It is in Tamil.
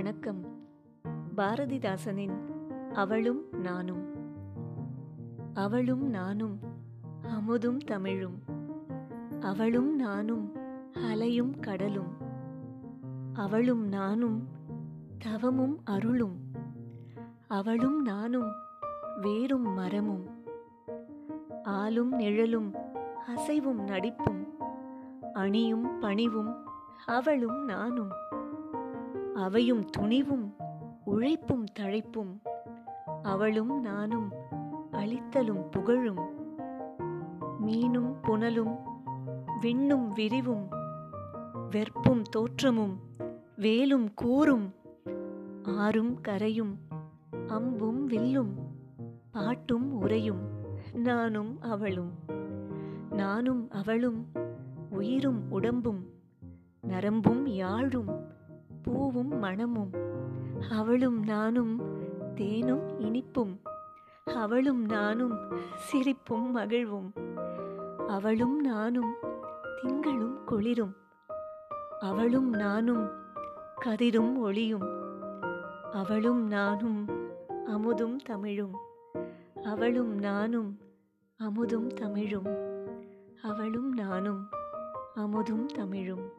வணக்கம். பாரதிதாசனின் அவளும் நானும். அவளும் நானும் அமுதும் தமிழும். அவளும் நானும் அலையும் கடலும். அவளும் நானும் தவமும் அருளும். அவளும் நானும் வேரும் மரமும். ஆளும் நிழலும் அசைவும் நடிப்பும். அணியும் பணிவும் அவளும் நானும். அவையும் துணிவும் உழைப்பும் தழைப்பும் அவளும் நானும் அளித்தலும் புகழும். மீனும் புனலும் விண்ணும் விரிவும் வெற்பும் தோற்றமும் வேலும் கூறும் ஆறும் கரையும் அம்பும் வில்லும் பாட்டும் உரையும் நானும் அவளும். நானும் அவளும் உயிரும் உடம்பும் நரம்பும் யாழும் பூவும் மணமும். அவளும் நானும் தேனும் இனிப்பும். அவளும் நானும் சிரிப்பும் மகிழ்வும். அவளும் நானும் திங்களும் குளிரும். அவளும் நானும் கதிரும் ஒளியும். அவளும் நானும் அமுதும் தமிழும். அவளும் நானும் அமுதும் தமிழும். அவளும் நானும் அமுதும் தமிழும்.